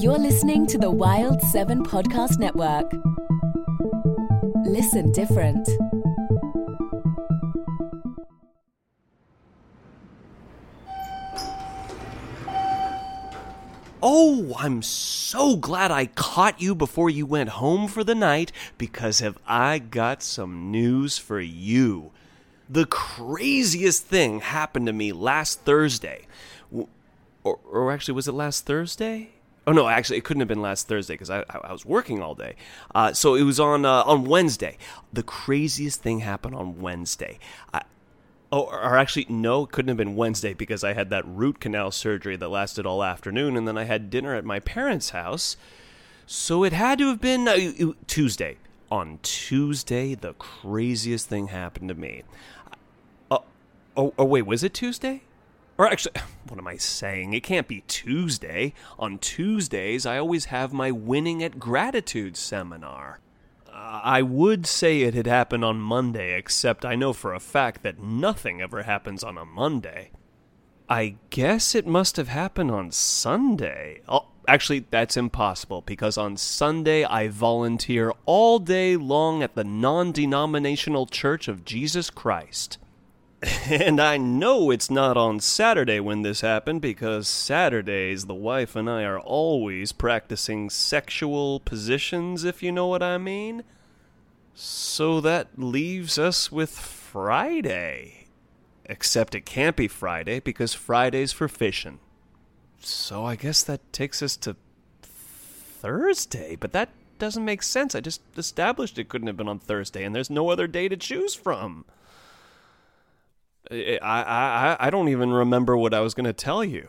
You're listening to the Wild 7 Podcast Network. Listen different. Oh, I'm so glad I caught you before you went home for the night because have I got some news for you. The craziest thing happened to me last Thursday. Or, or actually, was it last Thursday? Oh no, actually, it couldn't have been last Thursday because I, I, was working all day. Uh, so it was on uh, on Wednesday. The craziest thing happened on Wednesday. I, oh, or actually, no, it couldn't have been Wednesday because I had that root canal surgery that lasted all afternoon, and then I had dinner at my parents' house. So it had to have been uh, Tuesday. On Tuesday, the craziest thing happened to me. Uh, oh, oh, wait, was it Tuesday? Or actually, what am I saying? It can't be Tuesday. On Tuesdays, I always have my Winning at Gratitude seminar. Uh, I would say it had happened on Monday, except I know for a fact that nothing ever happens on a Monday. I guess it must have happened on Sunday. Oh, actually, that's impossible because on Sunday I volunteer all day long at the non denominational Church of Jesus Christ. And I know it's not on Saturday when this happened because Saturdays the wife and I are always practicing sexual positions, if you know what I mean. So that leaves us with Friday. Except it can't be Friday because Friday's for fishing. So I guess that takes us to Thursday, but that doesn't make sense. I just established it couldn't have been on Thursday, and there's no other day to choose from. I, I, I don't even remember what I was going to tell you.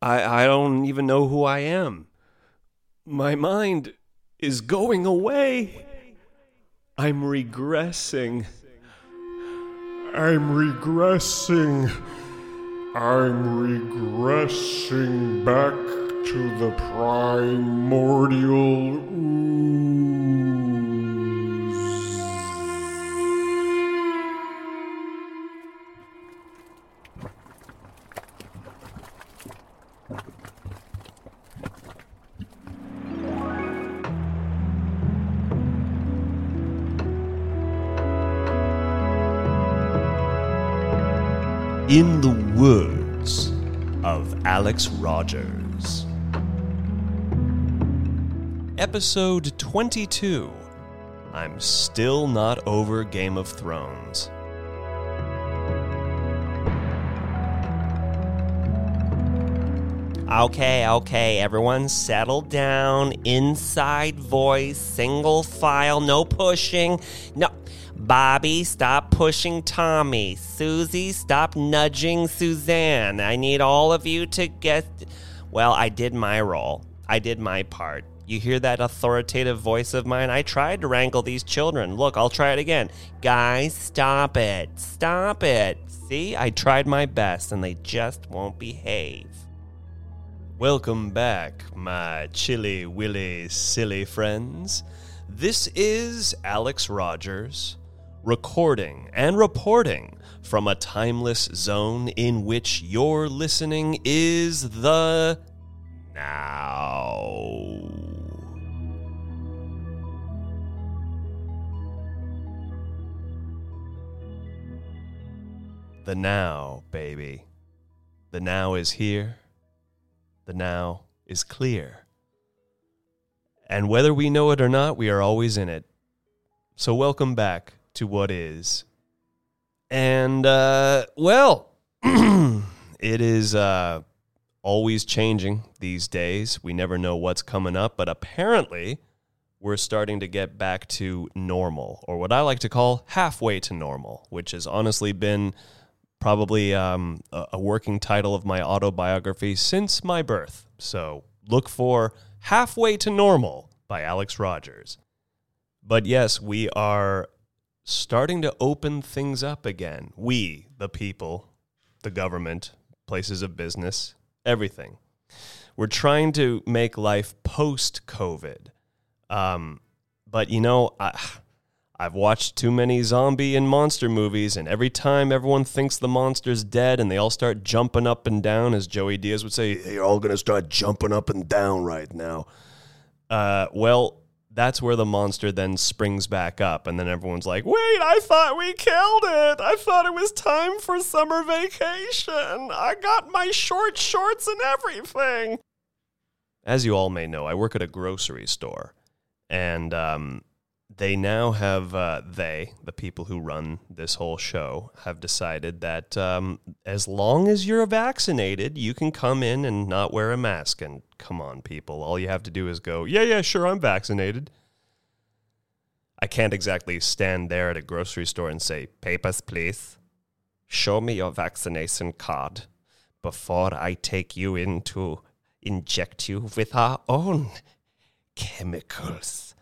I, I don't even know who I am. My mind is going away. I'm regressing. I'm regressing. I'm regressing back to the primordial ooze. In the words of Alex Rogers. Episode 22 I'm Still Not Over Game of Thrones. Okay, okay, everyone settle down. Inside voice, single file, no pushing. No, Bobby, stop pushing Tommy. Susie, stop nudging Suzanne. I need all of you to get. Well, I did my role. I did my part. You hear that authoritative voice of mine? I tried to wrangle these children. Look, I'll try it again. Guys, stop it. Stop it. See, I tried my best and they just won't behave. Welcome back, my chilly willy silly friends. This is Alex Rogers recording and reporting from a timeless zone in which your listening is the now. The now, baby. The now is here. The now is clear. And whether we know it or not, we are always in it. So, welcome back to what is. And, uh, well, it is uh, always changing these days. We never know what's coming up, but apparently, we're starting to get back to normal, or what I like to call halfway to normal, which has honestly been probably um, a, working title of my autobiography since my birth. So look for Halfway to Normal by Alex Rogers. But yes, we are starting to open things up again. We, the people, the government, places of business, everything. We're trying to make life post COVID. Um, but you know, I, I've watched too many zombie and monster movies, and every time everyone thinks the monster's dead and they all start jumping up and down, as Joey Diaz would say, you're all going to start jumping up and down right now. Uh, well, that's where the monster then springs back up, and then everyone's like, wait, I thought we killed it. I thought it was time for summer vacation. I got my short shorts and everything. As you all may know, I work at a grocery store, and um, they now have uh, they the people who run this whole show have decided that um, as long as you're vaccinated you can come in and not wear a mask and come on people. All you have to do is go yeah yeah sure i'm vaccinated. I can't exactly stand there at a grocery store and say papers please show me your vaccination card before i take you in to inject you with our own chemicals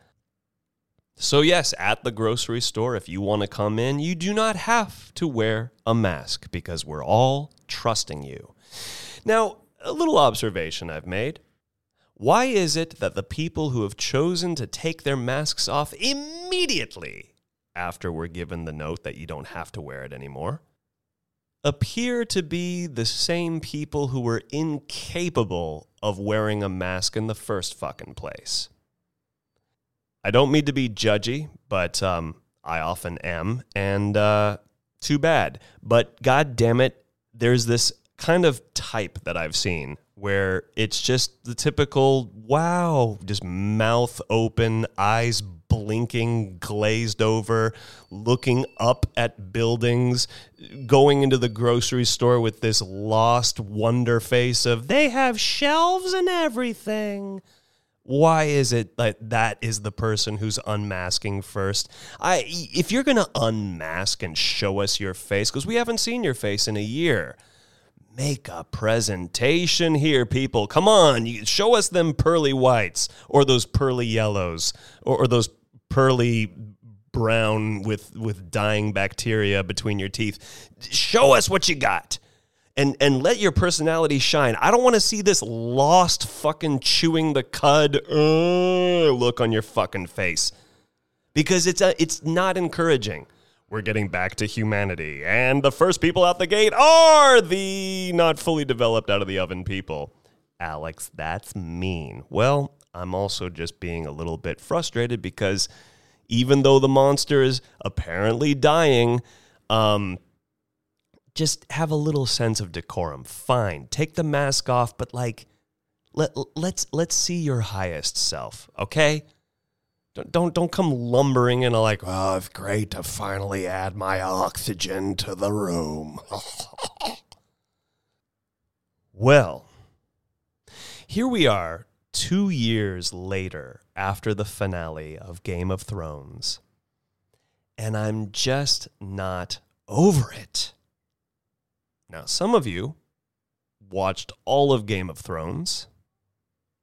so, yes, at the grocery store, if you want to come in, you do not have to wear a mask because we're all trusting you. Now, a little observation I've made. Why is it that the people who have chosen to take their masks off immediately after we're given the note that you don't have to wear it anymore appear to be the same people who were incapable of wearing a mask in the first fucking place? I don't mean to be judgy, but um, I often am, and uh, too bad. But god damn it, there's this kind of type that I've seen where it's just the typical wow, just mouth open, eyes blinking, glazed over, looking up at buildings, going into the grocery store with this lost wonder face of they have shelves and everything why is it that that is the person who's unmasking first? I if you're going to unmask and show us your face because we haven't seen your face in a year make a presentation here people. Come on you show us them pearly whites or those pearly yellows or, or those pearly brown with with dying bacteria between your teeth. Show us what you got and and let your personality shine. I don't want to see this lost fucking chewing the cud uh, look on your fucking face because it's a, it's not encouraging. We're getting back to humanity, and the first people out the gate are the not fully developed out of the oven people. Alex, that's mean. Well, I'm also just being a little bit frustrated because even though the monster is apparently dying, um, just have a little sense of decorum. Fine, take the mask off, but like, let let's let's see your highest self, okay? Don't don't don't come lumbering in like, oh, it's great to finally add my oxygen to the room. well, here we are, two years later after the finale of Game of Thrones, and I'm just not over it. Now, some of you watched all of Game of Thrones,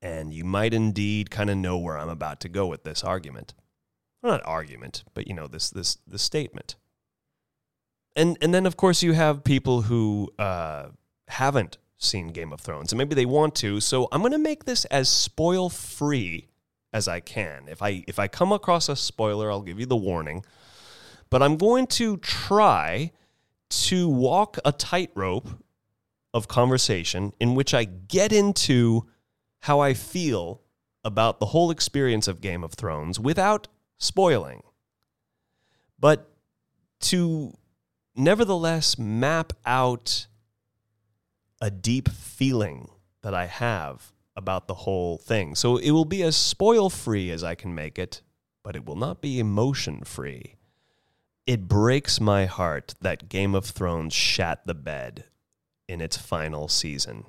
and you might indeed kind of know where I'm about to go with this argument. Well, not argument, but you know this this this statement. And and then of course you have people who uh, haven't seen Game of Thrones, and maybe they want to. So I'm going to make this as spoil free as I can. If I if I come across a spoiler, I'll give you the warning. But I'm going to try to walk a tightrope of conversation in which I get into how I feel about the whole experience of Game of Thrones without spoiling. But to nevertheless map out a deep feeling that I have about the whole thing. So it will be as spoil free as I can make it, but it will not be emotion free. It breaks my heart that Game of Thrones shat the bed in its final season.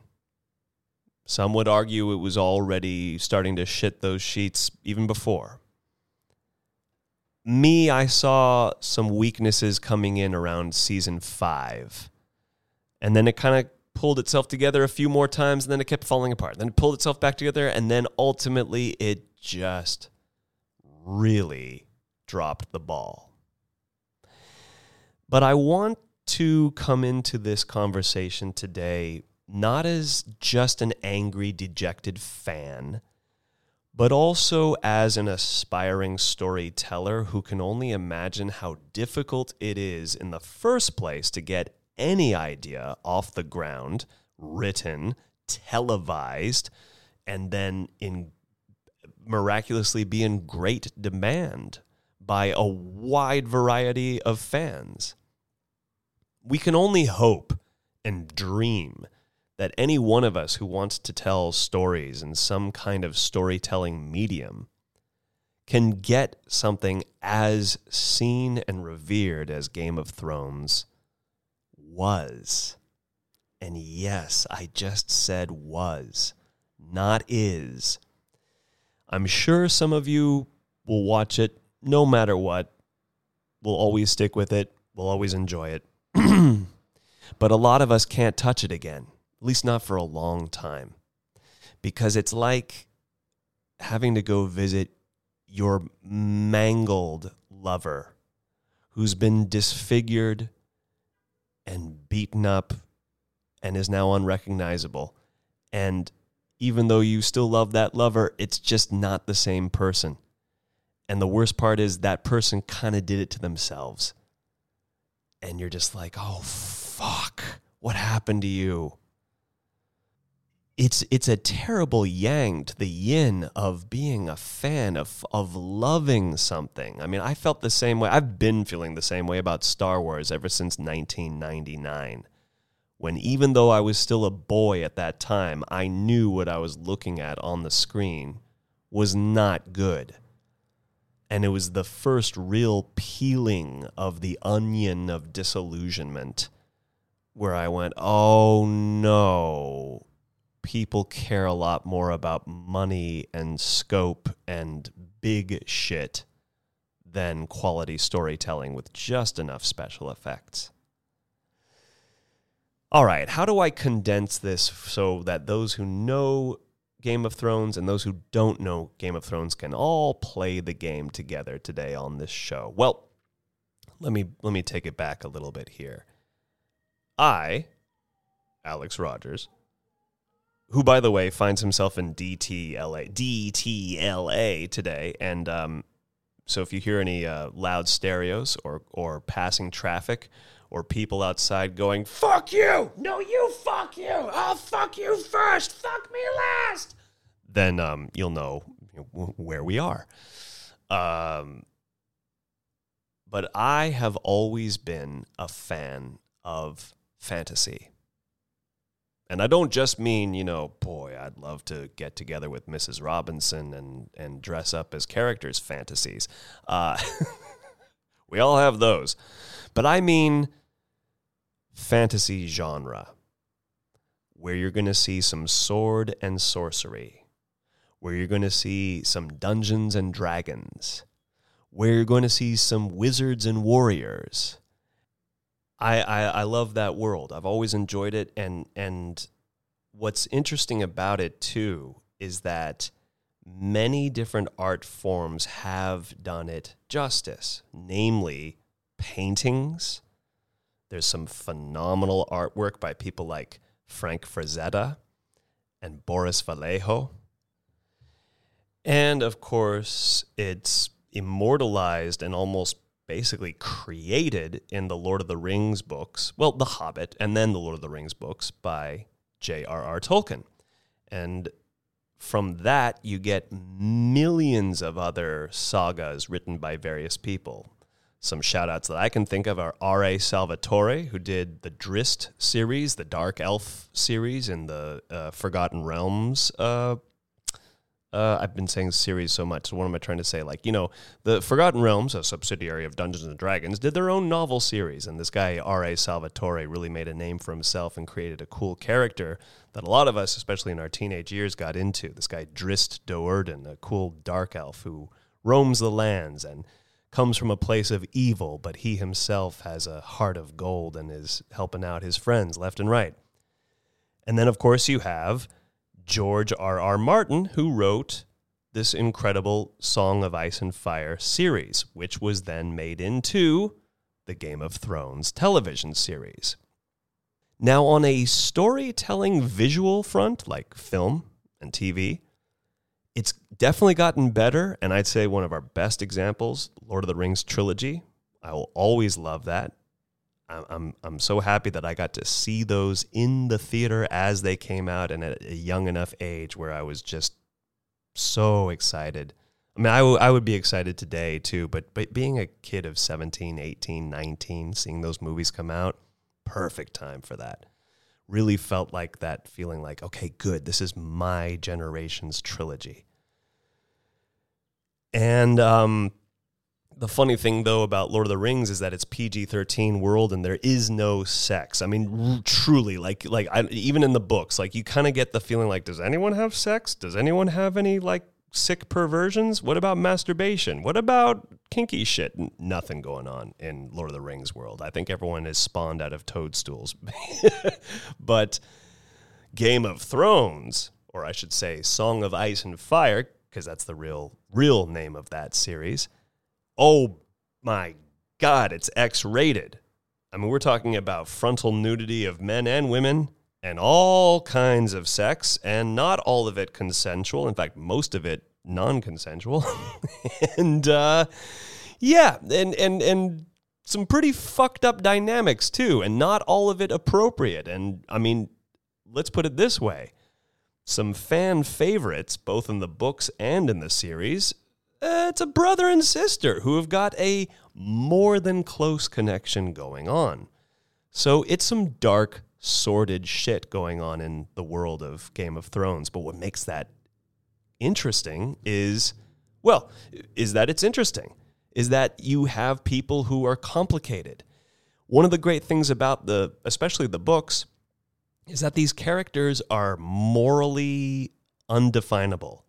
Some would argue it was already starting to shit those sheets even before. Me, I saw some weaknesses coming in around season five. And then it kind of pulled itself together a few more times, and then it kept falling apart. Then it pulled itself back together, and then ultimately it just really dropped the ball. But I want to come into this conversation today not as just an angry, dejected fan, but also as an aspiring storyteller who can only imagine how difficult it is in the first place to get any idea off the ground, written, televised, and then in miraculously be in great demand by a wide variety of fans. We can only hope and dream that any one of us who wants to tell stories in some kind of storytelling medium can get something as seen and revered as Game of Thrones was. And yes, I just said was, not is. I'm sure some of you will watch it no matter what. We'll always stick with it. We'll always enjoy it. But a lot of us can't touch it again, at least not for a long time. Because it's like having to go visit your mangled lover who's been disfigured and beaten up and is now unrecognizable. And even though you still love that lover, it's just not the same person. And the worst part is that person kind of did it to themselves. And you're just like, oh, what happened to you? It's, it's a terrible yang to the yin of being a fan of, of loving something. I mean, I felt the same way. I've been feeling the same way about Star Wars ever since 1999 when even though I was still a boy at that time, I knew what I was looking at on the screen was not good. And it was the first real peeling of the onion of disillusionment where I went, oh no, people care a lot more about money and scope and big shit than quality storytelling with just enough special effects. All right, how do I condense this so that those who know Game of Thrones and those who don't know Game of Thrones can all play the game together today on this show? Well, let me let me take it back a little bit here. I, Alex Rogers, who by the way finds himself in DTLA DTLA today, and um, so if you hear any uh, loud stereos or or passing traffic or people outside going, fuck you! No, you fuck you! I'll fuck you first! Fuck me last! Then um, you'll know where we are. Um, but I have always been a fan of fantasy. And I don't just mean, you know, boy, I'd love to get together with Mrs. Robinson and, and dress up as characters' fantasies. Uh, we all have those. But I mean fantasy genre where you're going to see some sword and sorcery, where you're going to see some dungeons and dragons, where you're going to see some wizards and warriors. I, I, I love that world. I've always enjoyed it, and and what's interesting about it too is that many different art forms have done it justice, namely paintings, there's some phenomenal artwork by people like Frank Frazetta and Boris Vallejo. And of course, it's immortalized and almost basically created in the Lord of the Rings books. Well, The Hobbit and then the Lord of the Rings books by J.R.R. Tolkien. And from that, you get millions of other sagas written by various people. Some shout outs that I can think of are R.A. Salvatore, who did the Drizzt series, the Dark Elf series, and the uh, Forgotten Realms uh, uh, I've been saying series so much. So what am I trying to say? Like, you know, the Forgotten Realms, a subsidiary of Dungeons and Dragons, did their own novel series, and this guy R.A. Salvatore really made a name for himself and created a cool character that a lot of us, especially in our teenage years, got into. This guy Drizzt Do'Urden, a cool dark elf who roams the lands and comes from a place of evil, but he himself has a heart of gold and is helping out his friends left and right. And then, of course, you have George R. R. Martin, who wrote this incredible Song of Ice and Fire series, which was then made into the Game of Thrones television series. Now, on a storytelling visual front, like film and TV, it's definitely gotten better. And I'd say one of our best examples, Lord of the Rings trilogy. I will always love that. I'm I'm so happy that I got to see those in the theater as they came out and at a young enough age where I was just so excited. I mean, I, w- I would be excited today too, but, but being a kid of 17, 18, 19, seeing those movies come out, perfect time for that. Really felt like that feeling like, okay, good, this is my generation's trilogy. And um, the funny thing, though, about Lord of the Rings is that it's PG thirteen world, and there is no sex. I mean, r- truly, like, like I, even in the books, like you kind of get the feeling like, does anyone have sex? Does anyone have any like sick perversions? What about masturbation? What about kinky shit? N- nothing going on in Lord of the Rings world. I think everyone is spawned out of toadstools, but Game of Thrones, or I should say, Song of Ice and Fire, because that's the real real name of that series oh my God, it's X rated. I mean, we're talking about frontal nudity of men and women and all kinds of sex, and not all of it consensual. In fact, most of it non consensual. and uh, yeah, and, and, and some pretty fucked up dynamics too, and not all of it appropriate. And I mean, let's put it this way some fan favorites, both in the books and in the series, uh, it's a brother and sister who have got a more than close connection going on. So it's some dark, sordid shit going on in the world of Game of Thrones. But what makes that interesting is, well, is that it's interesting, is that you have people who are complicated. One of the great things about the, especially the books, is that these characters are morally undefinable.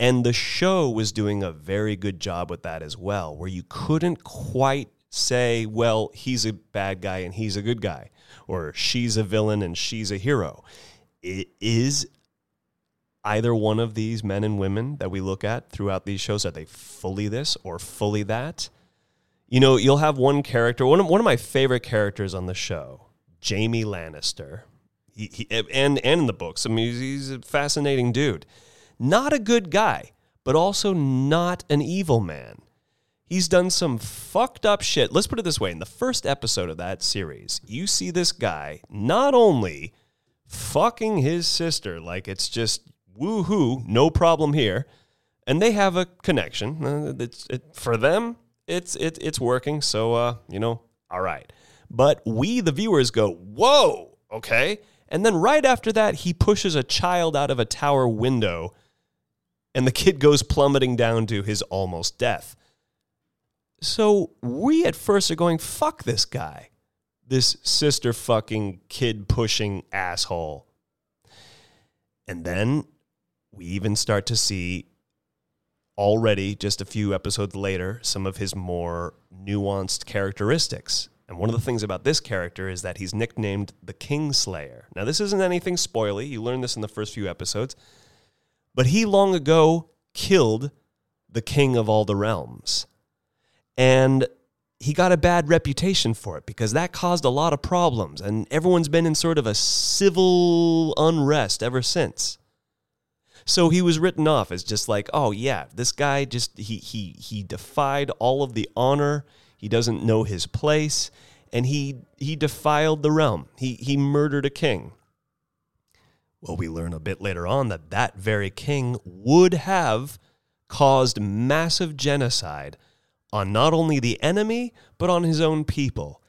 And the show was doing a very good job with that as well, where you couldn't quite say, well, he's a bad guy and he's a good guy, or she's a villain and she's a hero. It is either one of these men and women that we look at throughout these shows. Are they fully this or fully that? You know, you'll have one character, one of, one of my favorite characters on the show, Jaime Lannister. He, he, and, and in the books, I mean, he's a fascinating dude not a good guy, but also not an evil man. He's done some fucked up shit. Let's put it this way in the first episode of that series, you see this guy not only fucking his sister, like it's just woohoo, no problem here, and they have a connection. Uh, it's, it, for them, it's, it, it's working. So, uh, you know, all right. But we, the viewers, go, whoa, okay. And then right after that, he pushes a child out of a tower window and the kid goes plummeting down to his almost death. So we at first are going, fuck this guy, this sister fucking kid pushing asshole. And then we even start to see already, just a few episodes later, some of his more nuanced characteristics. And one of the things about this character is that he's nicknamed the Kingslayer. Now, this isn't anything spoily. You learn this in the first few episodes. But he long ago killed the king of all the realms. And he got a bad reputation for it because that caused a lot of problems. And everyone's been in sort of a civil unrest ever since. So he was written off as just like, oh yeah, this guy just he he he defied all of the honor. He doesn't know his place, and he he defiled the realm. He he murdered a king. Well, we learn a bit later on that that very king would have caused massive genocide on not only the enemy but on his own people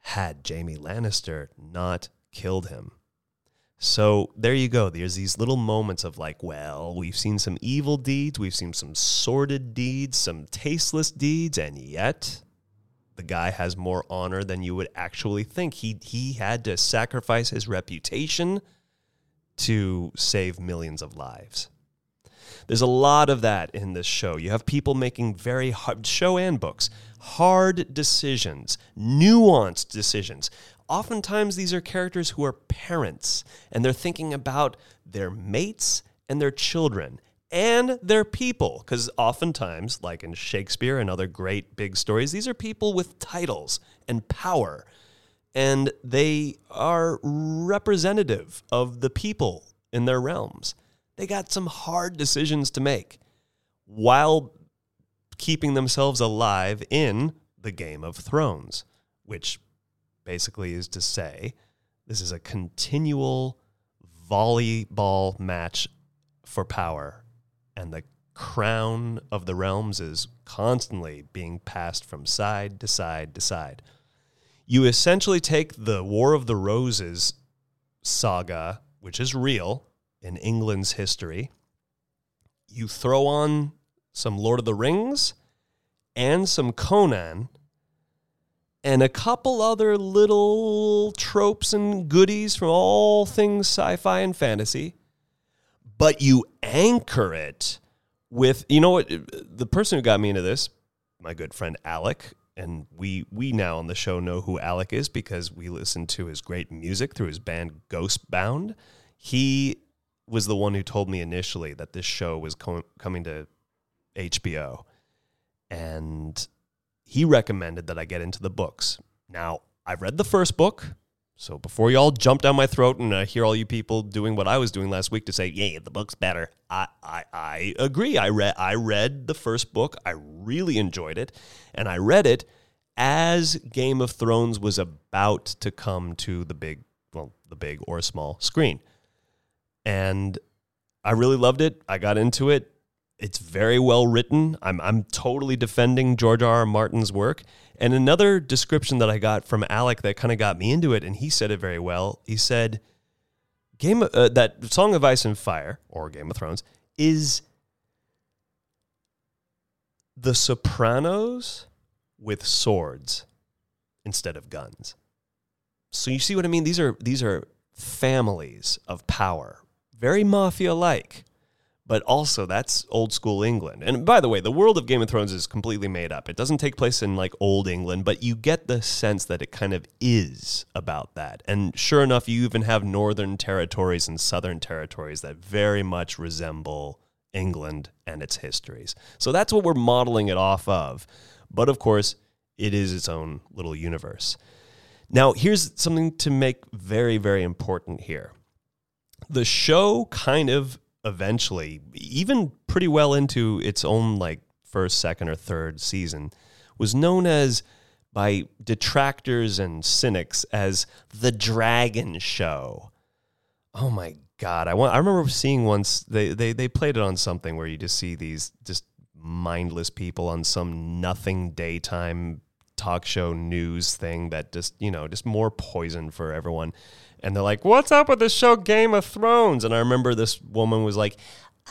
had Jaime Lannister not killed him. So there you go. There's these little moments of like, well, we've seen some evil deeds, we've seen some sordid deeds, some tasteless deeds, and yet the guy has more honor than you would actually think. He he had to sacrifice his reputation to save millions of lives. There's a lot of that in this show. You have people making very hard show and books, hard decisions, nuanced decisions. Oftentimes these are characters who are parents and they're thinking about their mates and their children and their people because oftentimes like in Shakespeare and other great big stories these are people with titles and power and they are representative of the people in their realms. They got some hard decisions to make while keeping themselves alive in the Game of Thrones, which basically is to say this is a continual volleyball match for power, and the crown of the realms is constantly being passed from side to side to side you essentially take the War of the Roses saga, which is real in England's history, you throw on some Lord of the Rings and some Conan and a couple other little tropes and goodies from all things sci fi and fantasy, but you anchor it with, you know what, the person who got me into this, my good friend Alec, and we we now on the show know who Alec is because we listen to his great music through his band Ghostbound. He was the one who told me initially that this show was com- coming to HBO, and he recommended that I get into the books. Now I've read the first book. So before y'all jump down my throat and I hear all you people doing what I was doing last week to say, "Yeah, the book's better," I, I I agree. I read I read the first book. I really enjoyed it, and I read it as Game of Thrones was about to come to the big, well, the big or small screen, and I really loved it. I got into it. It's very well written. I'm I'm totally defending George R. R. Martin's work. And another description that I got from Alec that kind of got me into it, and he said it very well. He said, "Game uh, that Song of Ice and Fire or Game of Thrones is The Sopranos with swords instead of guns." So you see what I mean? These are these are families of power, very mafia like but also that's old school England. And by the way, the world of Game of Thrones is completely made up. It doesn't take place in like old England, but you get the sense that it kind of is about that. And sure enough, you even have northern territories and southern territories that very much resemble England and its histories. So that's what we're modeling it off of. But of course, it is its own little universe. Now, here's something to make very, very important here. The show kind of eventually, even pretty well into its own like first, second, or third season, was known as by detractors and cynics as the Dragon Show. Oh my god! I want. I remember seeing once they they they played it on something where you just see these just mindless people on some nothing daytime talk show news thing that just you know just more poison for everyone and they're like, "What's up with the show Game of Thrones?" And I remember this woman was like,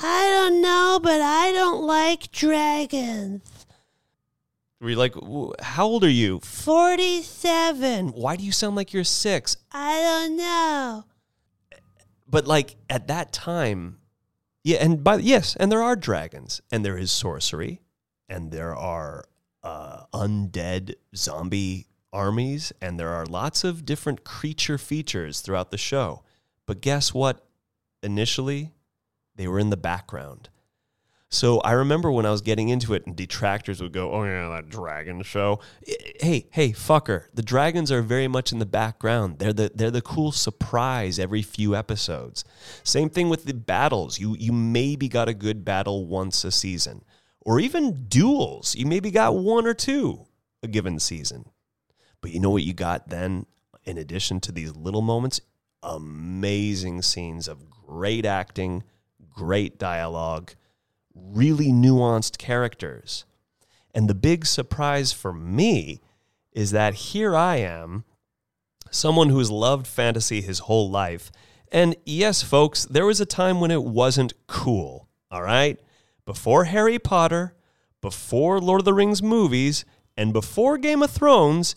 "I don't know, but I don't like dragons." Were you like, "How old are you?" Forty-seven. Why do you sound like you're six? I don't know. But like at that time, yeah, and by yes, and there are dragons, and there is sorcery, and there are uh, undead zombie armies, and there are lots of different creature features throughout the show. But guess what? Initially, they were in the background. So I remember when I was getting into it, and detractors would go, "Oh yeah, that dragon show." Hey, hey, fucker! The dragons are very much in the background. They're the they're the cool surprise every few episodes. Same thing with the battles. You you maybe got a good battle once a season, or even duels. You maybe got one or two a given season. But you know what you got then, in addition to these little moments, amazing scenes of great acting, great dialogue really nuanced characters. And the big surprise for me is that here I am, someone who's loved fantasy his whole life. And yes, folks, there was a time when it wasn't cool, all right? Before Harry Potter, before Lord of the Rings movies, and before Game of Thrones,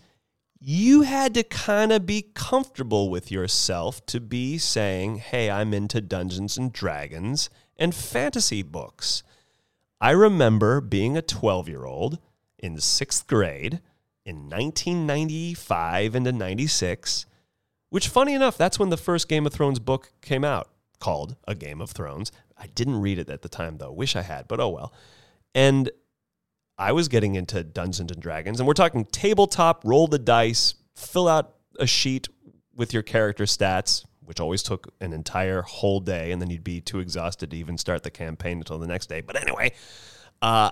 you had to kind of be comfortable with yourself to be saying, hey, I'm into Dungeons and Dragons and fantasy books. I remember being a 12 year old in sixth grade in 1995 into 96, which, funny enough, that's when the first Game of Thrones book came out called A Game of Thrones. I didn't read it at the time, though. Wish I had, but oh well. And I was getting into Dungeons and Dragons, and we're talking tabletop, roll the dice, fill out a sheet with your character stats, which always took an entire whole day, and then you'd be too exhausted to even start the campaign until the next day. But anyway, uh,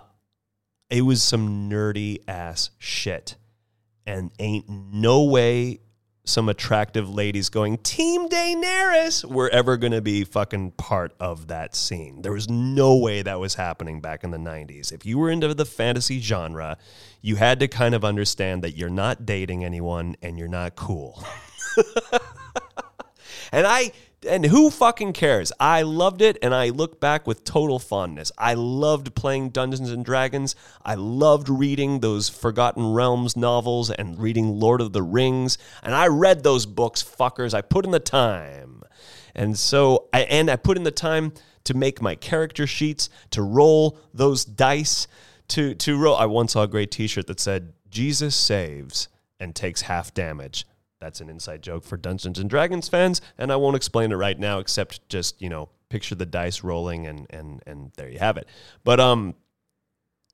it was some nerdy ass shit. And ain't no way some attractive ladies going, Team Daenerys, were ever going to be fucking part of that scene. There was no way that was happening back in the 90s. If you were into the fantasy genre, you had to kind of understand that you're not dating anyone and you're not cool. And I and who fucking cares? I loved it and I look back with total fondness. I loved playing Dungeons and Dragons. I loved reading those Forgotten Realms novels and reading Lord of the Rings. And I read those books, fuckers. I put in the time. And so I and I put in the time to make my character sheets, to roll those dice, to to roll. I once saw a great t-shirt that said Jesus saves and takes half damage. That's an inside joke for Dungeons and Dragons fans, and I won't explain it right now, except just you know picture the dice rolling, and and and there you have it. But um,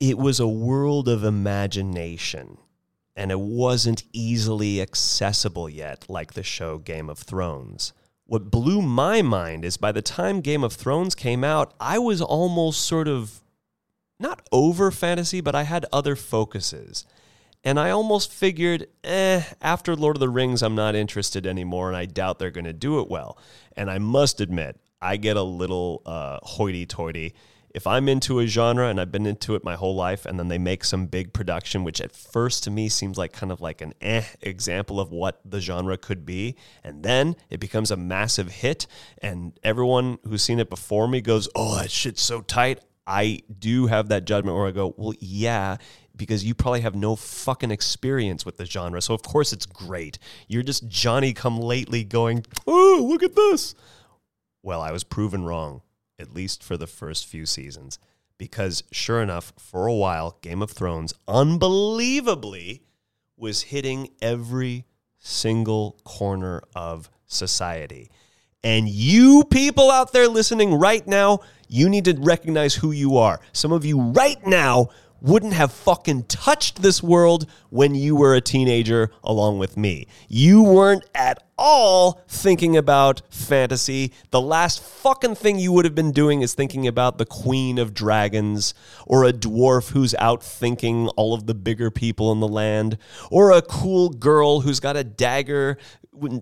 it was a world of imagination, and it wasn't easily accessible yet, like the show Game of Thrones. What blew my mind is by the time Game of Thrones came out, I was almost sort of not over fantasy, but I had other focuses. And I almost figured, eh, after Lord of the Rings, I'm not interested anymore, and I doubt they're going to do it well. And I must admit, I get a little uh, hoity toity. If I'm into a genre and I've been into it my whole life, and then they make some big production, which at first to me seems like kind of like an eh example of what the genre could be, and then it becomes a massive hit, and everyone who's seen it before me goes, oh, that shit's so tight. I do have that judgment where I go, well, yeah, because you probably have no fucking experience with the genre. So of course it's great. You're just Johnny come lately going, "Oh, look at this." Well, I was proven wrong, at least for the first few seasons, because sure enough, for a while Game of Thrones unbelievably was hitting every single corner of society. And you people out there listening right now, you need to recognize who you are. Some of you right now wouldn't have fucking touched this world when you were a teenager along with me. You weren't at all thinking about fantasy. The last fucking thing you would have been doing is thinking about the queen of dragons, or a dwarf who's out thinking all of the bigger people in the land, or a cool girl who's got a dagger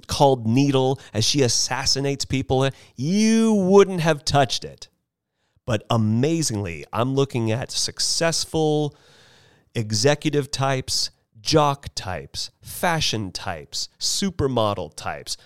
called Needle as she assassinates people. You wouldn't have touched it. But amazingly, I'm looking at successful executive types, jock types, fashion types, supermodel types,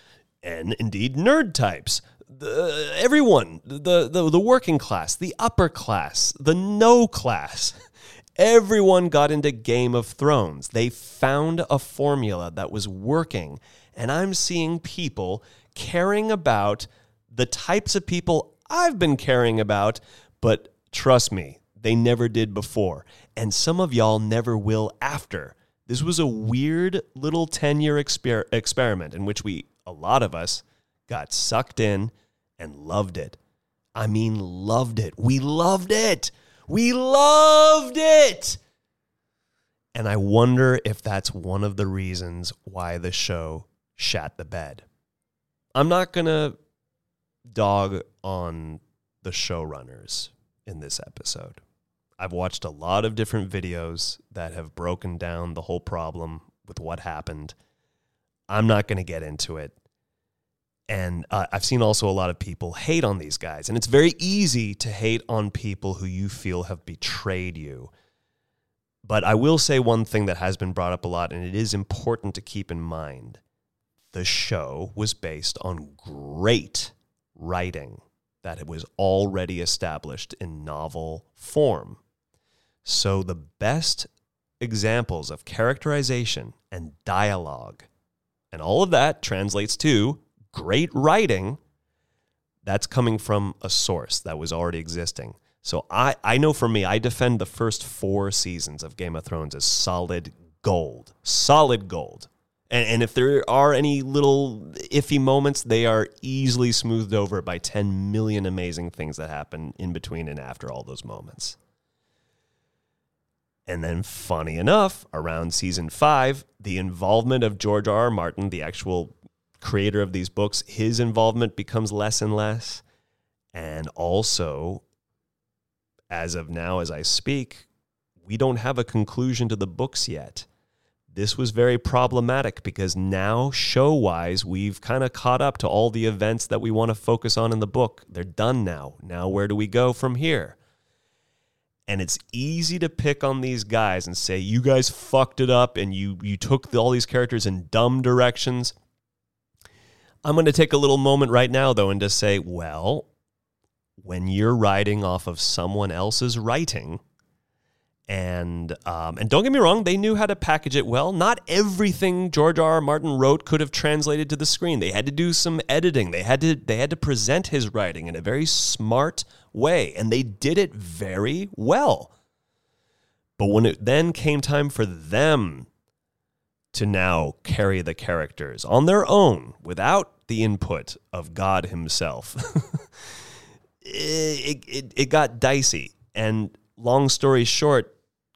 and indeed nerd types. The, everyone, the, the, the working class, the upper class, the no class, everyone got into Game of Thrones. They found a formula that was working. And I'm seeing people caring about the types of people I've been caring about, but trust me, they never did before. And some of y'all never will after. This was a weird little 10 year exper- experiment in which we, a lot of us, got sucked in and loved it. I mean, loved it. We loved it. We loved it. And I wonder if that's one of the reasons why the show shat the bed. I'm not going to dog on the showrunners in this episode. I've watched a lot of different videos that have broken down the whole problem with what happened. I'm not going to get into it. And uh, I've seen also a lot of people hate on these guys. And it's very easy to hate on people who you feel have betrayed you. But I will say one thing that has been brought up a lot, and it is important to keep in mind. The show was based on great writing that it was already established in novel form. So the best examples of characterization and dialogue, and all of that translates to great writing, that's coming from a source that was already existing. So I, I know for me, I defend the first four seasons of Game of Thrones as solid gold. Solid gold. And, and if there are any little iffy moments, they are easily smoothed over by 10 million amazing things that happen in between and after all those moments. And then, funny enough, around season five, the involvement of George R. R. Martin, the actual creator of these books, his involvement becomes less and less. And also, as of now, as I speak, we don't have a conclusion to the books yet. This was very problematic because now, show wise, we've kind of caught up to all the events that we want to focus on in the book. They're done now. Now, where do we go from here? And it's easy to pick on these guys and say, you guys fucked it up and you, you took all these characters in dumb directions. I'm going to take a little moment right now, though, and just say, well, when you're writing off of someone else's writing, and um, and don't get me wrong, they knew how to package it well. Not everything George R. R. Martin wrote could have translated to the screen. They had to do some editing. They had to they had to present his writing in a very smart way, and they did it very well. But when it then came time for them to now carry the characters on their own without the input of God Himself, it, it, it got dicey. And long story short,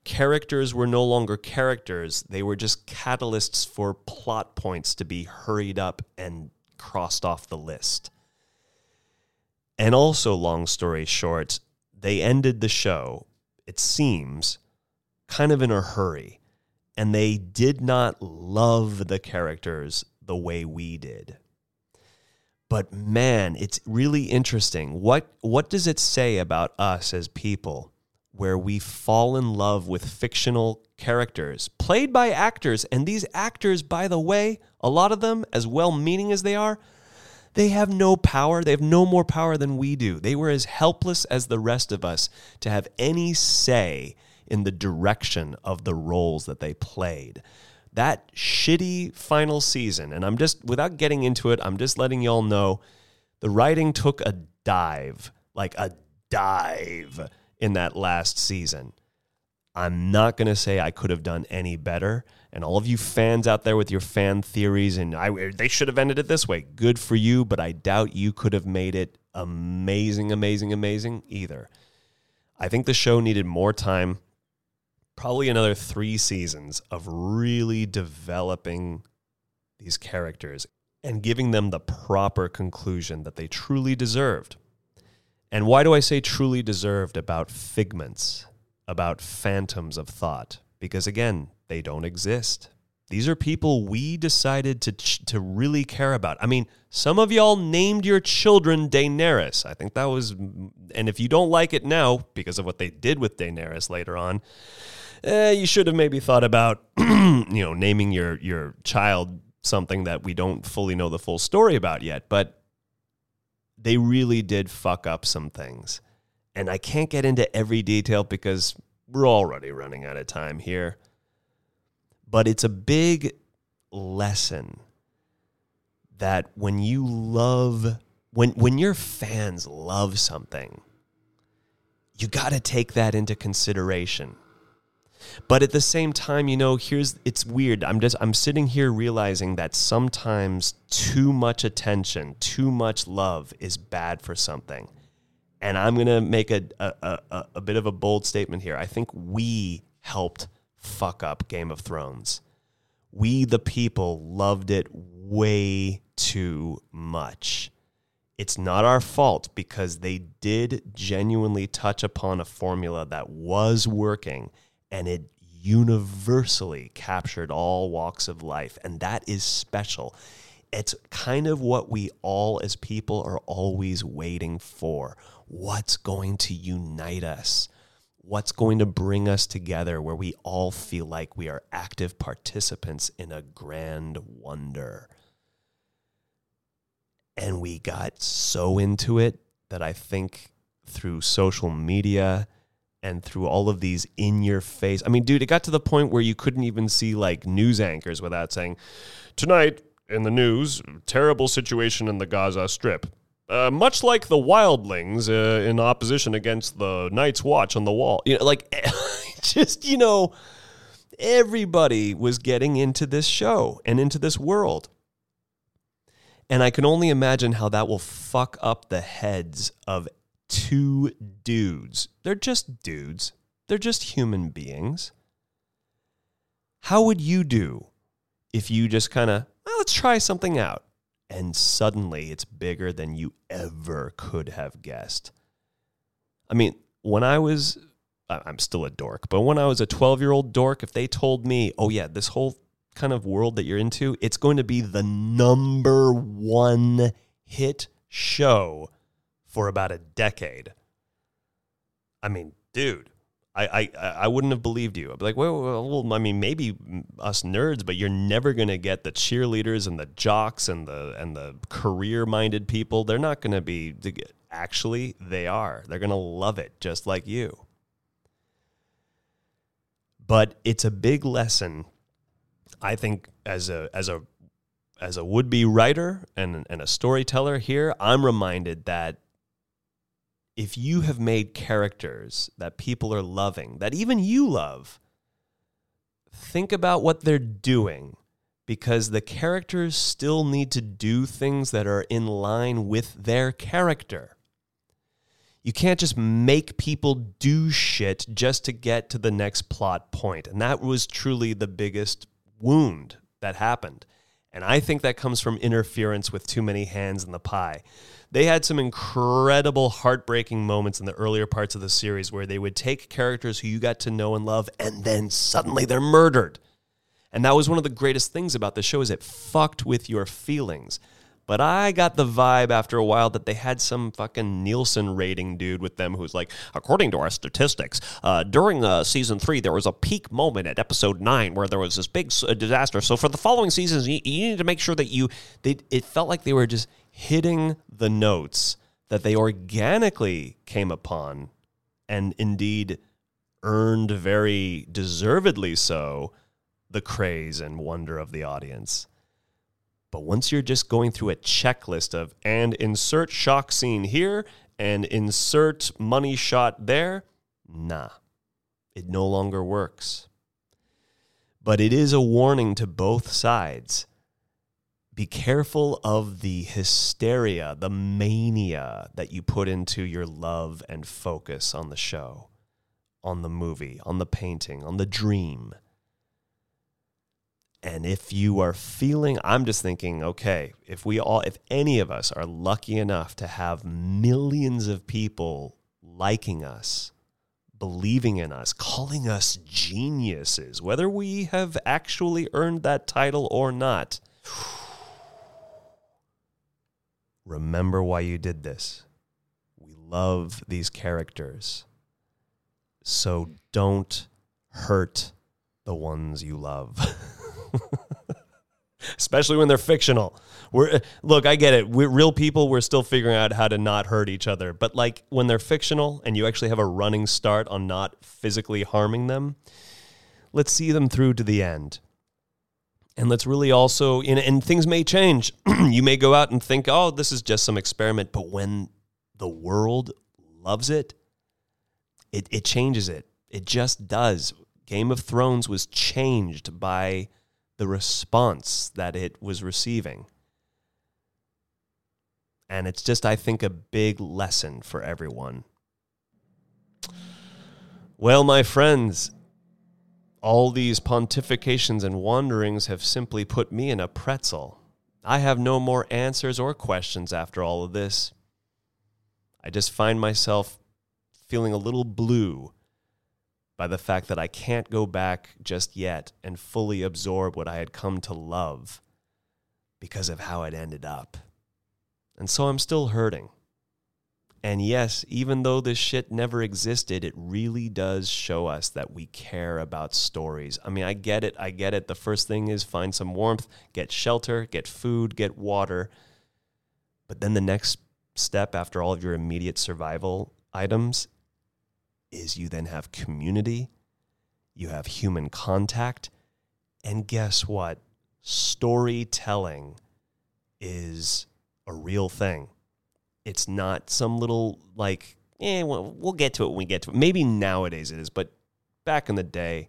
characters were no longer characters. They were just catalysts for plot points to be hurried up and crossed off the list. And also, long story short, they ended the show, it seems, kind of in a hurry. And they did not love the characters the way we did. But man, it's really interesting. What, what does it say about us as people where we fall in love with fictional characters played by actors. And these actors, by the way, a lot of them, as well meaning as they are, they have no power. They have no more power than we do. They were as helpless as the rest of us to have any say in the direction of the roles that they played. That shitty final season, and I'm just, without getting into it, I'm just letting y'all know the writing took a dive, like a dive in that last season. I'm not going to say I could have done any better. And all of you fans out there with your fan theories and I, they should have ended it this way. Good for you, but I doubt you could have made it amazing, amazing, amazing either. I think the show needed more time, probably another three seasons of really developing these characters and giving them the proper conclusion that they truly deserved. And why do I say truly deserved about figments, about phantoms of thought? Because again, they don't exist. These are people we decided to to really care about. I mean, some of y'all named your children Daenerys. I think that was, and if you don't like it now because of what they did with Daenerys later on, eh, you should have maybe thought about, you know, naming your your child something that we don't fully know the full story about yet. But they really did fuck up some things. And I can't get into every detail because we're already running out of time here. But it's a big lesson that when you love when when your fans love something, you got to take that into consideration. But at the same time, you know, here's it's weird. I'm just I'm sitting here realizing that sometimes too much attention, too much love is bad for something. And I'm to make a, a, a, a bit of a bold statement here. I think we helped fuck up Game of Thrones. We, the people, loved it way too much. It's not our fault because they did genuinely touch upon a formula that was working and it universally captured all walks of life. And that is special. It's kind of what we all as people are always waiting for. What's going to unite us? What's going to bring us together where we all feel like we are active participants in a grand wonder? And we got so into it that I think through social media and through all of these in your face. I mean, dude, it got to the point where you couldn't even see like news anchors without saying, Tonight in the news, terrible situation in the Gaza Strip. Uh, much like the wildlings uh, in opposition against the Night's Watch on the wall. You know, like, just, you know, everybody was getting into this show and into this world. And I can only imagine how that will fuck up the heads of two dudes. They're just dudes, they're just human beings. How would you do if you just kind of, well, let's try something out? And suddenly it's bigger than you ever could have guessed. I mean, when I was, I'm still a dork, but when I was a 12 year old dork, if they told me, oh, yeah, this whole kind of world that you're into, it's going to be the number one hit show for about a decade. I mean, dude, I, I, I wouldn't have believed you. I'd be like, well, well, I mean, maybe us nerds, but you're never going to get the cheerleaders and the jocks and the and the career-minded people. They're not going to be. Actually, they are. They're going to love it just like you. But it's a big lesson I think as a as a as a would be writer and and a storyteller here, I'm reminded that if you have made characters that people are loving, that even you love, think about what they're doing because the characters still need to do things that are in line with their character. You can't just make people do shit just to get to the next plot point. And that was truly the biggest wound that happened. And I think that comes from interference with too many hands in the pie. They had some incredible heartbreaking moments in the earlier parts of the series where they would take characters who you got to know and love and then suddenly they're murdered. And that was one of the greatest things about the show is it fucked with your feelings. But I got the vibe after a while that they had some fucking Nielsen rating dude with them who's like, according to our statistics, uh, during uh, season three, there was a peak moment at episode nine where there was this big uh, disaster. So for the following seasons, you, you need to make sure that you, they, it felt like they were just hitting the notes that they organically came upon and indeed earned very deservedly so the craze and wonder of the audience. But once you're just going through a checklist of and insert shock scene here and insert money shot there, nah, it no longer works. But it is a warning to both sides. Be careful of the hysteria, the mania that you put into your love and focus on the show, on the movie, on the painting, on the dream. And if you are feeling, I'm just thinking, okay, if we all, if any of us are lucky enough to have millions of people liking us, believing in us, calling us geniuses, whether we have actually earned that title or not, remember why you did this. We love these characters. So don't hurt the ones you love. especially when they're fictional. We're look, I get it. We're real people. We're still figuring out how to not hurt each other. But like when they're fictional and you actually have a running start on not physically harming them, let's see them through to the end. And let's really also, and, and things may change. you may go out and think, oh, this is just some experiment. But when the world loves it, it, it changes it. It just does. Game of Thrones was changed by the response that it was receiving. And it's just, I think, a big lesson for everyone. Well, my friends, all these pontifications and wanderings have simply put me in a pretzel. I have no more answers or questions after all of this. I just find myself feeling a little blue by the fact that I can't go back just yet and fully absorb what I had come to love because of how it ended up. And so I'm still hurting. And yes, even though this shit never existed, it really does show us that we care about stories. I mean, I get it. I get it. The first thing is find some warmth, get shelter, get food, get water. But then the next step after all of your immediate survival items is you then have community, you have human contact, and guess what? Storytelling is a real thing. It's not some little like, eh, well, we'll get to it when we get to it. Maybe nowadays it is, but back in the day,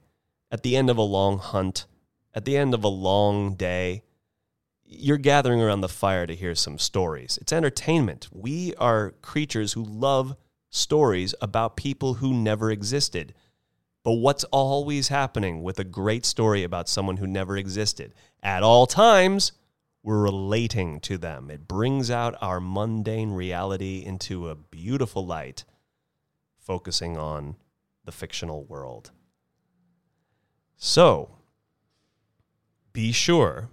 at the end of a long hunt, at the end of a long day, you're gathering around the fire to hear some stories. It's entertainment. We are creatures who love stories about people who never existed. But what's always happening with a great story about someone who never existed? At all times, we're relating to them. It brings out our mundane reality into a beautiful light, focusing on the fictional world. So, be sure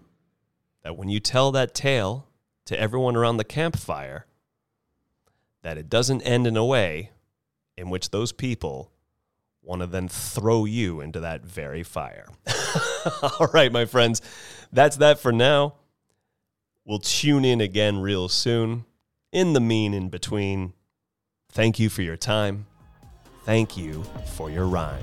that when you tell that tale to everyone around the campfire, that it doesn't end in a way in which those people want to then throw you into that very fire. All right, my friends, that's that for now. We'll tune in again real soon. In the mean in between, thank you for your time. Thank you for your rhyme.